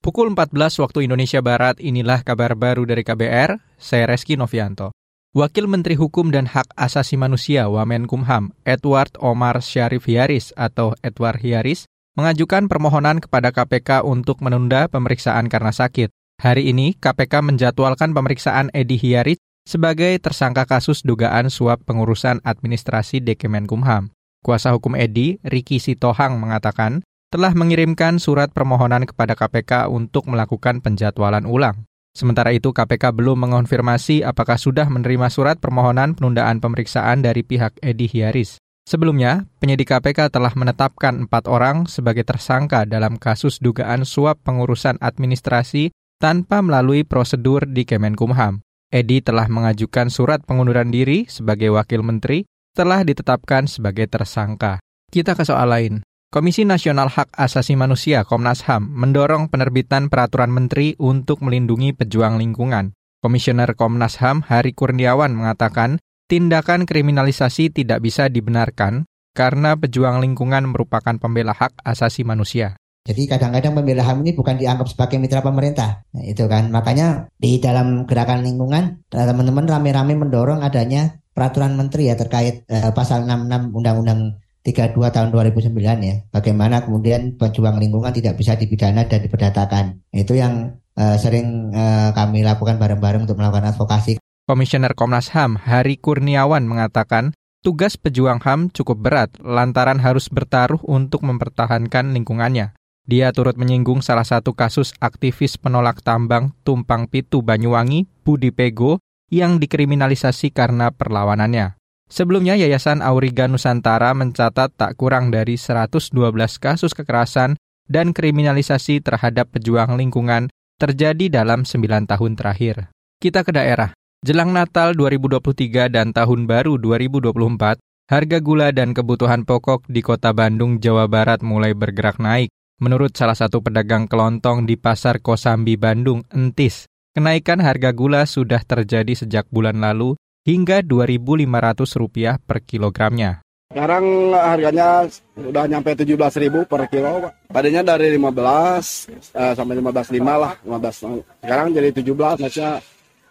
Pukul 14 waktu Indonesia Barat, inilah kabar baru dari KBR, saya Reski Novianto. Wakil Menteri Hukum dan Hak Asasi Manusia Wamenkumham, Edward Omar Syarif Hiaris atau Edward Hiaris, mengajukan permohonan kepada KPK untuk menunda pemeriksaan karena sakit. Hari ini, KPK menjadwalkan pemeriksaan Edi Hiaris sebagai tersangka kasus dugaan suap pengurusan administrasi di Kemenkumham. Kuasa hukum Edi, Riki Sitohang, mengatakan telah mengirimkan surat permohonan kepada KPK untuk melakukan penjadwalan ulang. Sementara itu, KPK belum mengonfirmasi apakah sudah menerima surat permohonan penundaan pemeriksaan dari pihak Edi Hiaris. Sebelumnya, penyidik KPK telah menetapkan empat orang sebagai tersangka dalam kasus dugaan suap pengurusan administrasi tanpa melalui prosedur di Kemenkumham. Edi telah mengajukan surat pengunduran diri sebagai wakil menteri, telah ditetapkan sebagai tersangka. Kita ke soal lain. Komisi Nasional Hak Asasi Manusia Komnas HAM mendorong penerbitan peraturan menteri untuk melindungi pejuang lingkungan. Komisioner Komnas HAM Hari Kurniawan mengatakan, tindakan kriminalisasi tidak bisa dibenarkan karena pejuang lingkungan merupakan pembela hak asasi manusia. Jadi kadang-kadang pembela HAM ini bukan dianggap sebagai mitra pemerintah. Nah, itu kan. Makanya di dalam gerakan lingkungan teman-teman rame-rame mendorong adanya peraturan menteri ya terkait uh, pasal 66 Undang-Undang 32 tahun 2009 ya. Bagaimana kemudian pejuang lingkungan tidak bisa dipidana dan diperdatakan. Itu yang uh, sering uh, kami lakukan bareng-bareng untuk melakukan advokasi. Komisioner Komnas HAM Hari Kurniawan mengatakan, tugas pejuang HAM cukup berat lantaran harus bertaruh untuk mempertahankan lingkungannya. Dia turut menyinggung salah satu kasus aktivis penolak tambang Tumpang Pitu Banyuwangi, Budi Pego, yang dikriminalisasi karena perlawanannya. Sebelumnya, Yayasan Auriga Nusantara mencatat tak kurang dari 112 kasus kekerasan dan kriminalisasi terhadap pejuang lingkungan terjadi dalam 9 tahun terakhir. Kita ke daerah. Jelang Natal 2023 dan Tahun Baru 2024, harga gula dan kebutuhan pokok di kota Bandung, Jawa Barat mulai bergerak naik. Menurut salah satu pedagang kelontong di Pasar Kosambi, Bandung, Entis, kenaikan harga gula sudah terjadi sejak bulan lalu hingga Rp2.500 per kilogramnya. Sekarang harganya udah nyampe 17.000 per kilo, Pak. Tadinya dari 15 eh, sampai 15.5 lah, 15. Sekarang jadi 17, maksudnya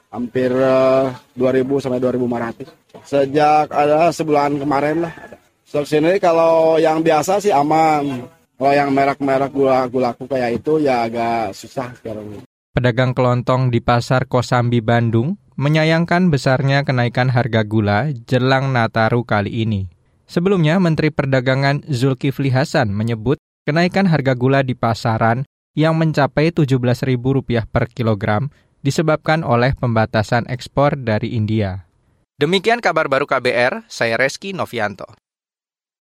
hampir eh, 2.000 sampai 2.500. Sejak ada sebulan kemarin lah. Stok sini kalau yang biasa sih aman. Kalau yang merek-merek gula-gulaku kayak itu ya agak susah sekarang. Pedagang kelontong di Pasar Kosambi Bandung menyayangkan besarnya kenaikan harga gula jelang Nataru kali ini. Sebelumnya, Menteri Perdagangan Zulkifli Hasan menyebut kenaikan harga gula di pasaran yang mencapai Rp17.000 per kilogram disebabkan oleh pembatasan ekspor dari India. Demikian kabar baru KBR, saya Reski Novianto.